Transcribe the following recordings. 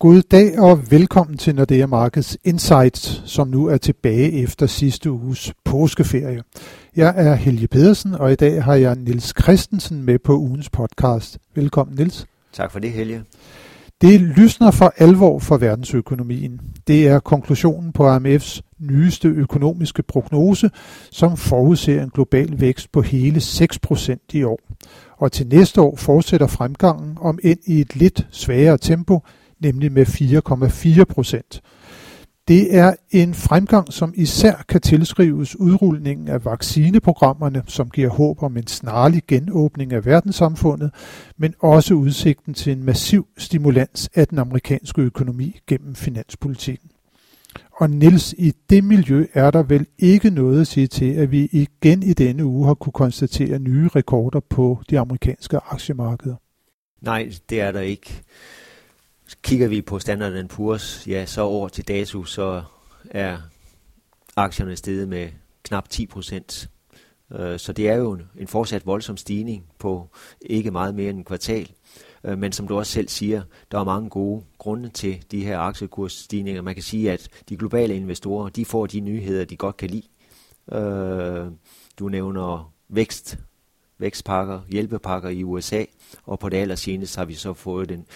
God dag og velkommen til Nordea Markets Insights, som nu er tilbage efter sidste uges påskeferie. Jeg er Helge Pedersen, og i dag har jeg Nils Christensen med på ugens podcast. Velkommen Nils. Tak for det, Helge. Det lysner for alvor for verdensøkonomien. Det er konklusionen på IMF's nyeste økonomiske prognose, som forudser en global vækst på hele 6% i år. Og til næste år fortsætter fremgangen om ind i et lidt svagere tempo, nemlig med 4,4 procent. Det er en fremgang, som især kan tilskrives udrulningen af vaccineprogrammerne, som giver håb om en snarlig genåbning af verdenssamfundet, men også udsigten til en massiv stimulans af den amerikanske økonomi gennem finanspolitikken. Og Nils, i det miljø er der vel ikke noget at sige til, at vi igen i denne uge har kunne konstatere nye rekorder på de amerikanske aktiemarkeder. Nej, det er der ikke. Kigger vi på Standard Poor's, ja, så over til dato, så er aktierne steget med knap 10 procent. Øh, så det er jo en fortsat voldsom stigning på ikke meget mere end en kvartal. Øh, men som du også selv siger, der er mange gode grunde til de her aktiekursstigninger. Man kan sige, at de globale investorer, de får de nyheder, de godt kan lide. Øh, du nævner vækst, vækstpakker, hjælpepakker i USA, og på det allerseneste har vi så fået den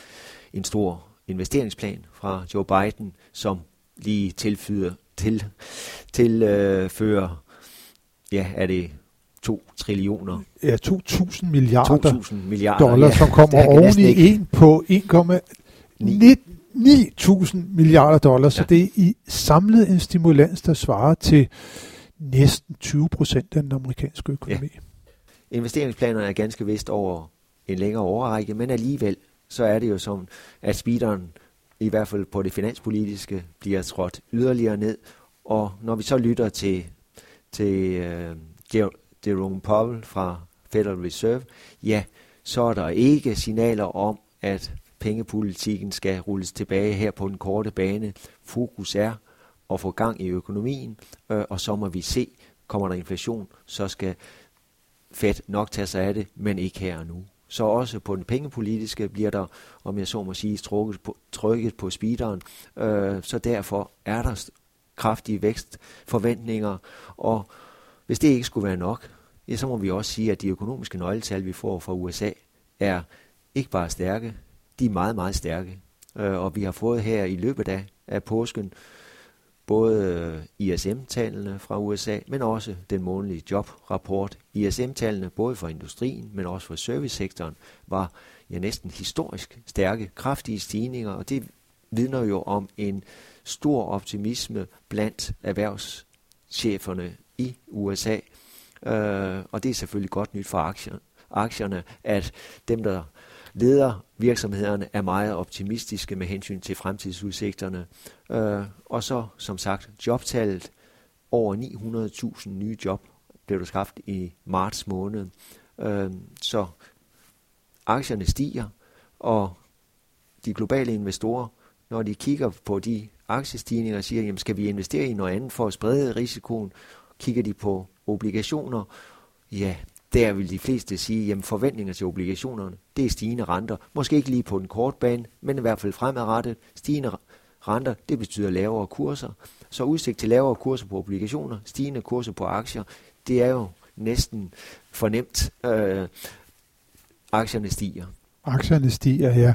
en stor investeringsplan fra Joe Biden, som lige tilføjer, til, tilfører, ja, er det 2 trillioner. Ja, 2.000 milliarder, 2.000 milliarder dollar, ja, som kommer oven i en på 1,9.000 milliarder dollar. Så ja. det er i samlet en stimulans, der svarer til næsten 20 procent af den amerikanske økonomi. Ja. Investeringsplanerne er ganske vist over en længere overrække, men alligevel så er det jo som, at speederen, i hvert fald på det finanspolitiske, bliver trådt yderligere ned. Og når vi så lytter til, til øh, Jerome Powell fra Federal Reserve, ja, så er der ikke signaler om, at pengepolitikken skal rulles tilbage her på den korte bane. Fokus er at få gang i økonomien, øh, og så må vi se, kommer der inflation, så skal Fed nok tage sig af det, men ikke her og nu. Så også på den pengepolitiske bliver der, om jeg så må sige, trykket på, trykket på speederen. Øh, så derfor er der kraftige vækstforventninger, og hvis det ikke skulle være nok, ja, så må vi også sige, at de økonomiske nøgletal, vi får fra USA, er ikke bare stærke, de er meget, meget stærke. Øh, og vi har fået her i løbet af, af påsken både øh, ISM-tallene fra USA, men også den månedlige jobrapport. ISM-tallene, både for industrien, men også for servicesektoren, var ja, næsten historisk stærke, kraftige stigninger, og det vidner jo om en stor optimisme blandt erhvervscheferne i USA. Øh, og det er selvfølgelig godt nyt for aktierne, aktierne, at dem, der leder virksomhederne er meget optimistiske med hensyn til fremtidsudsigterne. Øh, og så, som sagt, jobtallet over 900.000 nye job blev der skabt i marts måned. Øh, så aktierne stiger, og de globale investorer, når de kigger på de aktiestigninger siger, jamen skal vi investere i noget andet for at sprede risikoen, kigger de på obligationer, ja, der vil de fleste sige, at forventninger til obligationerne, det er stigende renter. Måske ikke lige på den korte bane, men i hvert fald fremadrettet. Stigende renter, det betyder lavere kurser. Så udsigt til lavere kurser på obligationer, stigende kurser på aktier, det er jo næsten fornemt. Øh, aktierne stiger. Aktierne stiger, ja.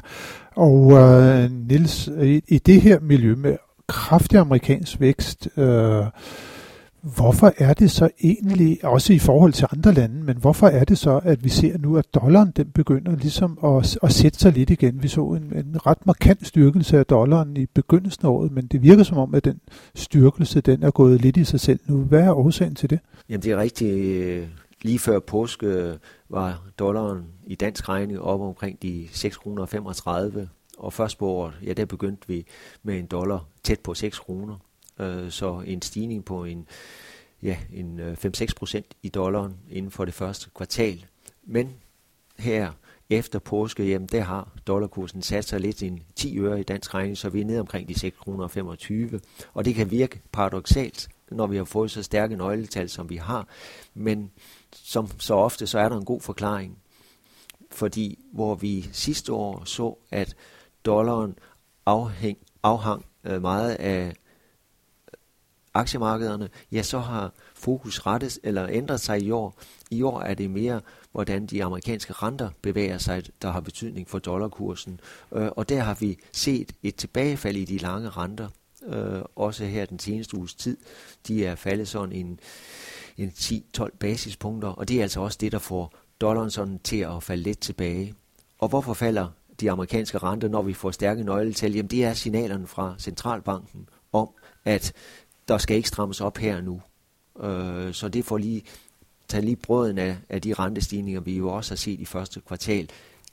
Og øh, Nils, i, i det her miljø med kraftig amerikansk vækst, øh, Hvorfor er det så egentlig, også i forhold til andre lande, men hvorfor er det så, at vi ser nu, at dollaren den begynder ligesom at, at sætte sig lidt igen? Vi så en, en ret markant styrkelse af dollaren i begyndelsen af året, men det virker som om, at den styrkelse den er gået lidt i sig selv nu. Hvad er årsagen til det? Jamen det er rigtigt. Lige før påske øh, var dollaren i dansk regning op omkring de 6 kroner 35, og først på året, ja der begyndte vi med en dollar tæt på 6 kroner. Øh, så en stigning på en, ja, en øh, 5-6 procent i dollaren inden for det første kvartal. Men her efter påske, jamen der har dollarkursen sat sig lidt en 10 øre i dansk regning, så vi er nede omkring de 6 kroner 25. Og det kan virke paradoxalt, når vi har fået så stærke nøgletal, som vi har. Men som så ofte, så er der en god forklaring. Fordi hvor vi sidste år så, at dollaren afhæng, afhang øh, meget af aktiemarkederne, ja, så har fokus rettet eller ændret sig i år. I år er det mere, hvordan de amerikanske renter bevæger sig, der har betydning for dollarkursen. Øh, og der har vi set et tilbagefald i de lange renter, øh, også her den seneste uges tid. De er faldet sådan en, en 10-12 basispunkter, og det er altså også det, der får dollaren sådan til at falde lidt tilbage. Og hvorfor falder de amerikanske renter, når vi får stærke nøgletal? Jamen det er signalerne fra centralbanken om, at der skal ikke strammes op her nu. Øh, så det får lige tage lige brøden af, af de rentestigninger, vi jo også har set i første kvartal.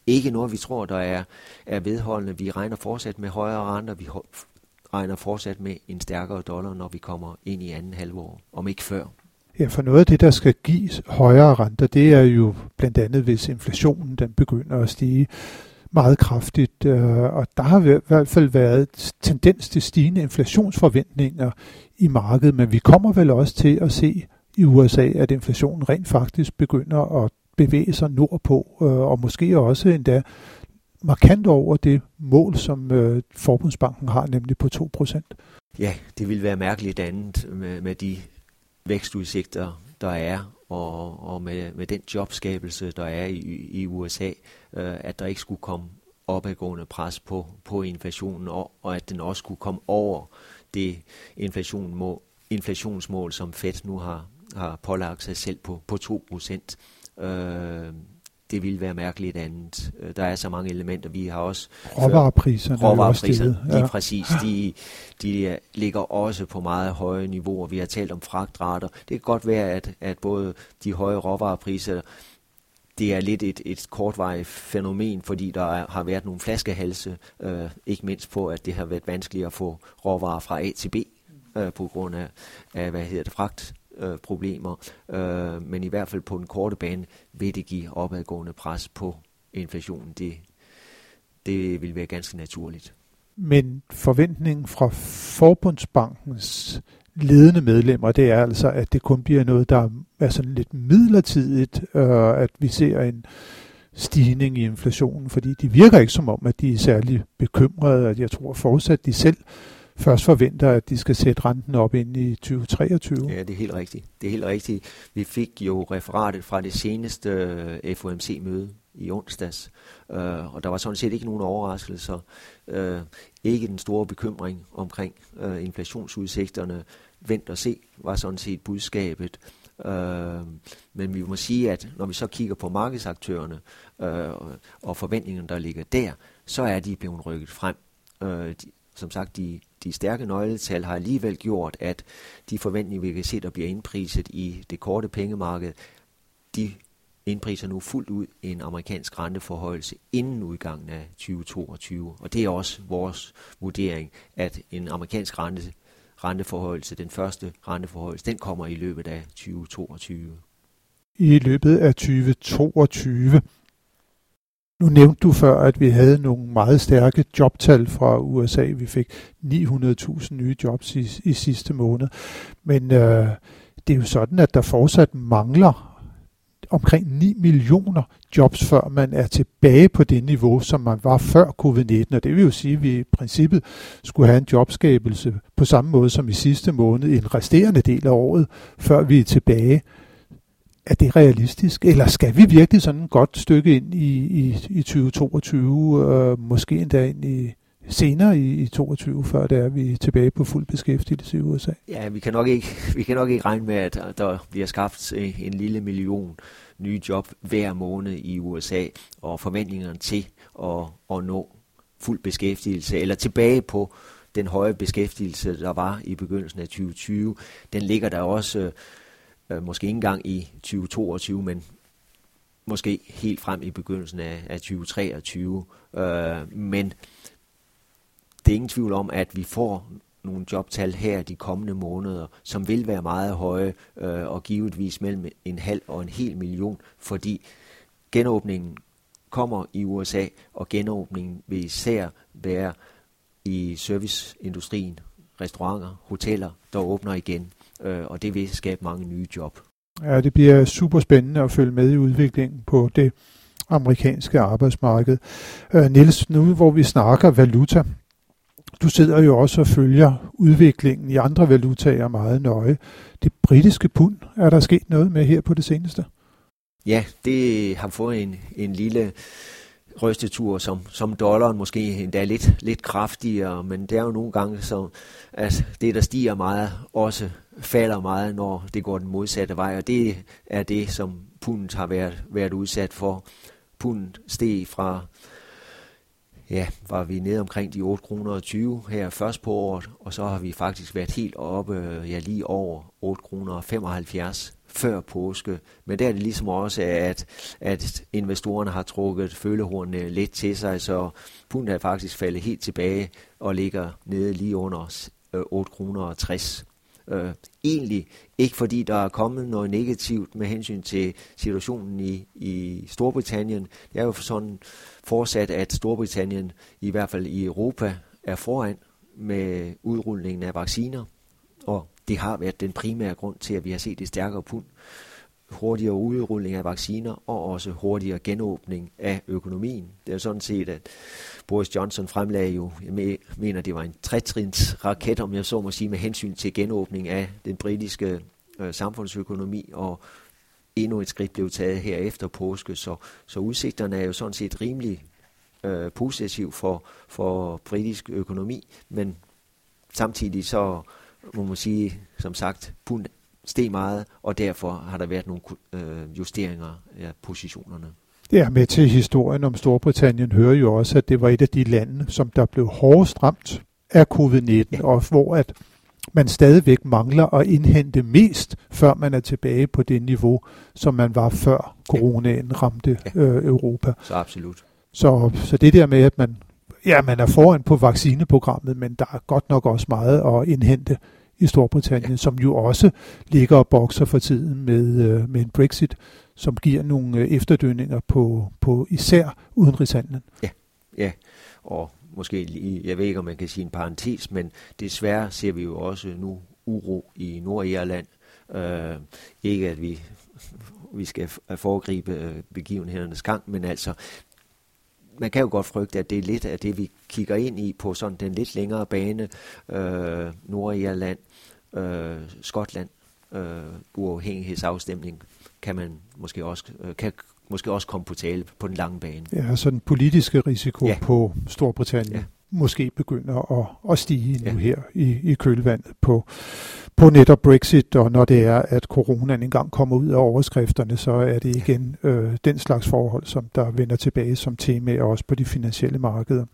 Ikke noget, vi tror, der er, er vedholdende. Vi regner fortsat med højere renter. Vi regner fortsat med en stærkere dollar, når vi kommer ind i anden halvår, om ikke før. Ja, for noget af det, der skal gives højere renter, det er jo blandt andet, hvis inflationen den begynder at stige meget kraftigt, øh, og der har i hvert fald været tendens til stigende inflationsforventninger i markedet, men vi kommer vel også til at se i USA, at inflationen rent faktisk begynder at bevæge sig nordpå, øh, og måske også endda markant over det mål, som øh, Forbundsbanken har, nemlig på 2%. Ja, det vil være mærkeligt andet med, med de vækstudsigter, der er, og, og med, med den jobskabelse, der er i, i USA, øh, at der ikke skulle komme opadgående pres på, på inflationen, og, og at den også skulle komme over det inflation må, inflationsmål, som Fed nu har, har pålagt sig selv på, på 2%. Øh, det ville være mærkeligt andet. Øh, der er så mange elementer. Vi har også... Råvarepriserne råvarepriserne, er lige præcis. De, de ligger også på meget høje niveauer. Vi har talt om fragtrater. Det kan godt være, at, at både de høje råvarepriser det er lidt et, et kortvarigt fænomen, fordi der er, har været nogle flaskehalse, øh, ikke mindst på, at det har været vanskeligt at få råvarer fra A til B, øh, på grund af, af hvad hedder det, fragt øh, problemer, øh, men i hvert fald på den korte bane vil det give opadgående pres på inflationen. Det, det vil være ganske naturligt. Men forventningen fra Forbundsbankens ledende medlemmer, det er altså, at det kun bliver noget, der er sådan lidt midlertidigt, øh, at vi ser en stigning i inflationen, fordi de virker ikke som om, at de er særlig bekymrede, at jeg tror fortsat, de selv først forventer, at de skal sætte renten op ind i 2023. Ja, det er helt rigtigt. Det er helt rigtigt. Vi fik jo referatet fra det seneste øh, FOMC-møde i onsdags, øh, og der var sådan set ikke nogen overraskelser. Øh, ikke den store bekymring omkring øh, inflationsudsigterne. Vent og se, var sådan set budskabet. Øh, men vi må sige, at når vi så kigger på markedsaktørerne øh, og forventningerne, der ligger der, så er de blevet rykket frem. Øh, de, som sagt, de, de stærke nøgletal har alligevel gjort, at de forventninger, vi kan se, der bliver indpriset i det korte pengemarked, de indpriser nu fuldt ud en amerikansk renteforhøjelse inden udgangen af 2022. Og det er også vores vurdering, at en amerikansk rente, renteforhøjelse, den første renteforhøjelse, den kommer i løbet af 2022. I løbet af 2022. Nu nævnte du før, at vi havde nogle meget stærke jobtal fra USA. Vi fik 900.000 nye jobs i, i sidste måned. Men øh, det er jo sådan, at der fortsat mangler omkring 9 millioner jobs, før man er tilbage på det niveau, som man var før covid-19. Og det vil jo sige, at vi i princippet skulle have en jobskabelse på samme måde som i sidste måned i en resterende del af året, før vi er tilbage. Er det realistisk? Eller skal vi virkelig sådan et godt stykke ind i, i, i 2022, øh, måske endda ind i senere i, i 22, før det er, vi er tilbage på fuld beskæftigelse i USA? Ja, vi kan nok ikke, vi kan nok ikke regne med, at der bliver skabt eh, en lille million nye job hver måned i USA, og forventningerne til at, at nå fuld beskæftigelse, eller tilbage på den høje beskæftigelse, der var i begyndelsen af 2020, den ligger der også øh, måske ikke engang i 2022, men måske helt frem i begyndelsen af, af 2023. Øh, men det er ingen tvivl om, at vi får nogle jobtal her de kommende måneder, som vil være meget høje øh, og givetvis mellem en halv og en hel million, fordi genåbningen kommer i USA, og genåbningen vil især være i serviceindustrien, restauranter, hoteller, der åbner igen, øh, og det vil skabe mange nye job. Ja, det bliver super spændende at følge med i udviklingen på det amerikanske arbejdsmarked. Øh, Niels, nu hvor vi snakker valuta, du sidder jo også og følger udviklingen i andre valutaer meget nøje. Det britiske pund, er der sket noget med her på det seneste? Ja, det har fået en, en lille rystetur, som, som dollaren måske endda lidt, lidt kraftigere, men det er jo nogle gange, så, at det, der stiger meget, også falder meget, når det går den modsatte vej, og det er det, som pundet har været, været udsat for. Pundet steg fra ja, var vi nede omkring de 8 kroner og 20 her først på året, og så har vi faktisk været helt oppe, øh, ja lige over 8 kroner og 75 før påske. Men der er det ligesom også, at, at investorerne har trukket følehornene lidt til sig, så pundet er faktisk faldet helt tilbage og ligger nede lige under øh, 8 kroner og 60. Øh, egentlig ikke fordi der er kommet noget negativt med hensyn til situationen i, i Storbritannien. Det er jo sådan fortsat, at Storbritannien i hvert fald i Europa er foran med udrulningen af vacciner, og det har været den primære grund til, at vi har set et stærkere pund, hurtigere udrulning af vacciner og også hurtigere genåbning af økonomien. Det er sådan set, at Boris Johnson fremlagde jo, jeg mener, det var en trætrins raket, om jeg så må sige, med hensyn til genåbning af den britiske øh, samfundsøkonomi, og endnu et skridt blev taget her efter påske, så, så udsigterne er jo sådan set rimelig øh, positiv for, for britisk økonomi, men samtidig så må man sige, som sagt, pund steg meget, og derfor har der været nogle øh, justeringer af positionerne. Ja, med til historien om Storbritannien hører jo også, at det var et af de lande, som der blev hårdest ramt af covid-19, ja. og hvor at man stadigvæk mangler at indhente mest, før man er tilbage på det niveau, som man var før coronaen ramte ja. øh, Europa. Så absolut. Så, så det der med, at man, ja, man er foran på vaccineprogrammet, men der er godt nok også meget at indhente i Storbritannien, ja. som jo også ligger og bokser for tiden med, øh, med en Brexit, som giver nogle øh, efterdønninger på, på især udenrigshandlen. Ja, ja. og måske lige, jeg ved ikke, om man kan sige en parentes, men desværre ser vi jo også nu uro i Nordirland. Øh, ikke at vi, vi skal foregribe øh, begivenhedernes gang, men altså, man kan jo godt frygte, at det er lidt af det, vi kigger ind i på sådan den lidt længere bane. Øh, Nordirland, øh, Skotland, øh, uafhængighedsafstemning kan man måske også, øh, kan måske også komme på tale på den lange bane. Ja, så den politiske risiko ja. på Storbritannien ja. måske begynder at, at stige nu ja. her i, i kølvandet på, på netop Brexit, og når det er, at coronaen engang kommer ud af overskrifterne, så er det igen øh, den slags forhold, som der vender tilbage som tema også på de finansielle markeder.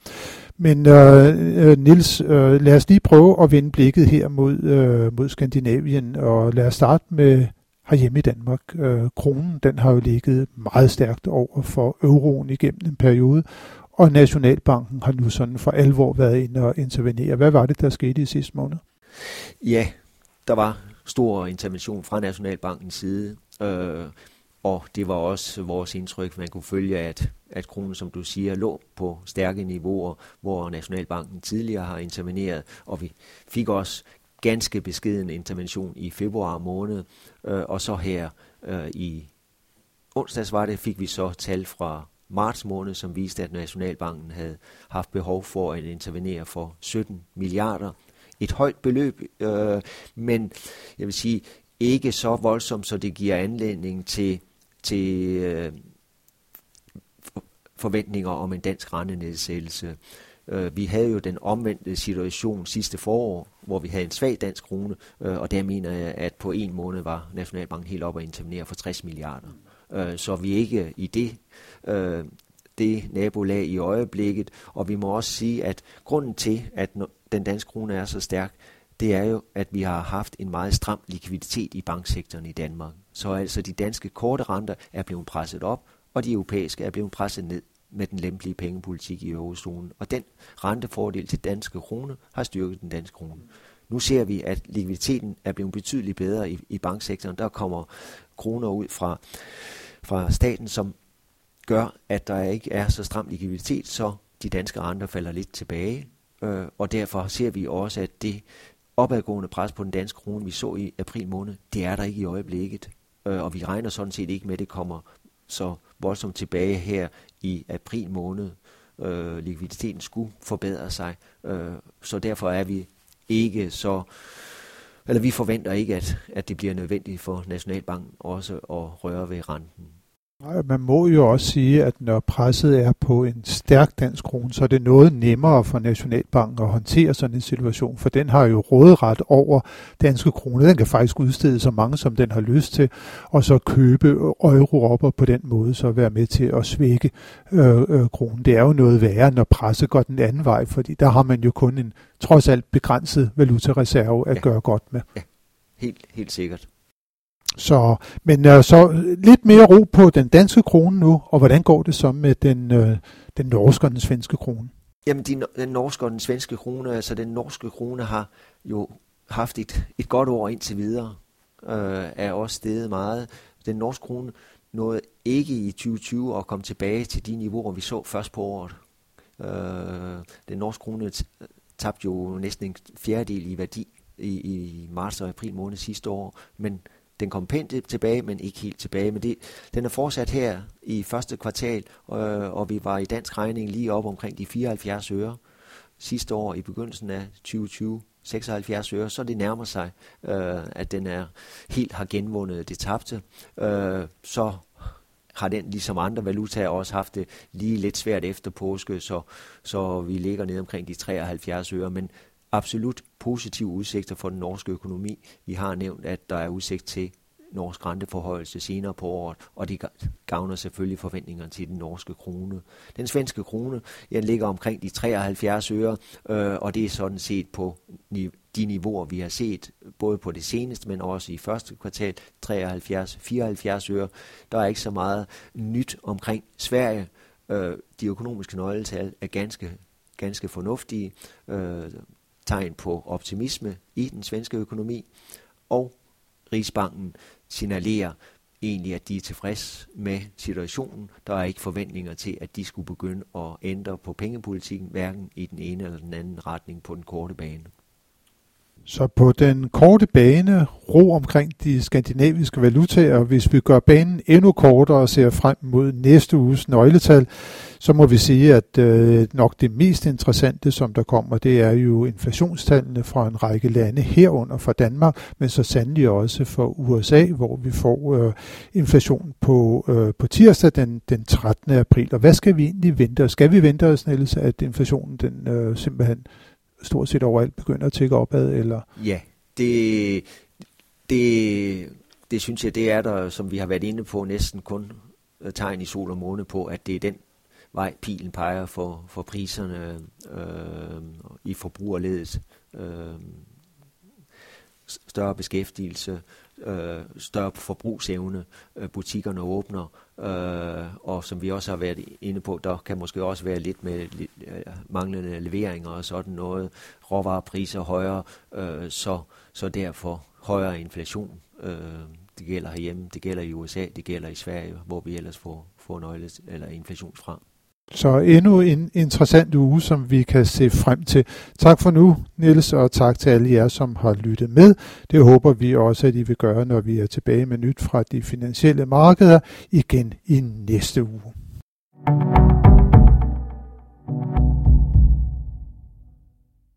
Men øh, øh, Nils, øh, lad os lige prøve at vende blikket her mod, øh, mod Skandinavien, og lad os starte med herhjemme i Danmark. Øh, kronen den har jo ligget meget stærkt over for euroen igennem en periode, og Nationalbanken har nu sådan for alvor været inde og intervenere. Hvad var det, der skete i sidste måned? Ja, der var stor intervention fra Nationalbankens side, øh, og det var også vores indtryk, man kunne følge, at, at kronen, som du siger, lå på stærke niveauer, hvor Nationalbanken tidligere har interveneret, og vi fik også ganske beskeden intervention i februar måned, øh, og så her øh, i onsdags var det, fik vi så tal fra marts måned, som viste, at Nationalbanken havde haft behov for at intervenere for 17 milliarder. Et højt beløb, øh, men jeg vil sige, ikke så voldsomt, så det giver anledning til, til øh, forventninger om en dansk rentenedsættelse. Øh, vi havde jo den omvendte situation sidste forår, hvor vi havde en svag dansk krone, øh, og der mener jeg, at på en måned var Nationalbanken helt op og intervenere for 60 milliarder. Øh, så vi er ikke i det, øh, det nabolag i øjeblikket, og vi må også sige, at grunden til, at den danske krone er så stærk, det er jo, at vi har haft en meget stram likviditet i banksektoren i Danmark. Så altså de danske korte renter er blevet presset op, og de europæiske er blevet presset ned med den lempelige pengepolitik i eurozonen. Og den rentefordel til danske krone har styrket den danske krone. Nu ser vi, at likviditeten er blevet betydeligt bedre i, i banksektoren. Der kommer kroner ud fra, fra staten, som gør, at der ikke er så stram likviditet, så de danske renter falder lidt tilbage. Øh, og derfor ser vi også, at det opadgående pres på den danske krone, vi så i april måned, det er der ikke i øjeblikket. Øh, og vi regner sådan set ikke med, at det kommer så voldsomt tilbage her i april måned. øh, likviditeten skulle forbedre sig. Øh, så derfor er vi ikke så eller vi forventer ikke, at, at det bliver nødvendigt for Nationalbanken også at røre ved renten. Man må jo også sige, at når presset er på en stærk dansk krone, så er det noget nemmere for Nationalbanken at håndtere sådan en situation, for den har jo råderet over danske kroner. Den kan faktisk udstede så mange, som den har lyst til, og så købe euro op og på den måde så være med til at svække øh, øh, kronen. Det er jo noget værre, når presset går den anden vej, fordi der har man jo kun en trods alt begrænset valutareserve at ja. gøre godt med. Ja, helt, helt sikkert. Så, men øh, så øh, lidt mere ro på den danske krone nu, og hvordan går det så med den, øh, den norske og den svenske krone? Jamen, de, den norske og den svenske krone, altså den norske krone har jo haft et, et godt år indtil videre, øh, er også steget meget. Den norske krone nåede ikke i 2020 at komme tilbage til de niveauer, vi så først på året. Øh, den norske krone tabte jo næsten en fjerdedel i værdi i, i marts og april måned sidste år, men den kom pænt tilbage, men ikke helt tilbage. Men det, den er fortsat her i første kvartal, øh, og vi var i dansk regning lige op omkring de 74 øre sidste år i begyndelsen af 2020. 76 øre, så det nærmer sig, øh, at den er helt har genvundet det tabte. Øh, så har den ligesom andre valutaer også haft det lige lidt svært efter påske, så, så vi ligger ned omkring de 73 øre, men absolut positive udsigter for den norske økonomi. Vi har nævnt, at der er udsigt til norsk renteforhøjelse senere på året, og det gavner selvfølgelig forventningerne til den norske krone. Den svenske krone den ligger omkring de 73 øre, øh, og det er sådan set på de niveauer, vi har set, både på det seneste, men også i første kvartal, 73-74 øre. Der er ikke så meget nyt omkring Sverige. Øh, de økonomiske nøgletal er ganske, ganske fornuftige. Øh, tegn på optimisme i den svenske økonomi, og Rigsbanken signalerer egentlig, at de er tilfreds med situationen. Der er ikke forventninger til, at de skulle begynde at ændre på pengepolitikken, hverken i den ene eller den anden retning på den korte bane. Så på den korte bane, ro omkring de skandinaviske valutaer, hvis vi gør banen endnu kortere og ser frem mod næste uges nøgletal, så må vi sige, at øh, nok det mest interessante, som der kommer, det er jo inflationstallene fra en række lande herunder fra Danmark, men så sandelig også for USA, hvor vi får øh, inflation på, øh, på tirsdag den, den 13. april. Og hvad skal vi egentlig vente? Skal vi vente os, Niels, at inflationen den øh, simpelthen stort set overalt begynder at tække opad? Eller? Ja, det, det, det synes jeg, det er der, som vi har været inde på, næsten kun øh, tegn i sol og måne på, at det er den vej pilen peger for, for priserne øh, i forbrugerledet. Øh, større beskæftigelse, øh, større forbrugsevne, øh, butikkerne åbner, øh, og som vi også har været inde på, der kan måske også være lidt med lidt, øh, manglende leveringer og sådan noget, råvarepriser højere, øh, så, så derfor højere inflation. Øh, det gælder herhjemme, det gælder i USA, det gælder i Sverige, hvor vi ellers får, får nøgles, eller inflation fra. Så endnu en interessant uge, som vi kan se frem til. Tak for nu, Niels, og tak til alle jer, som har lyttet med. Det håber vi også, at I vil gøre, når vi er tilbage med nyt fra de finansielle markeder igen i næste uge. thank you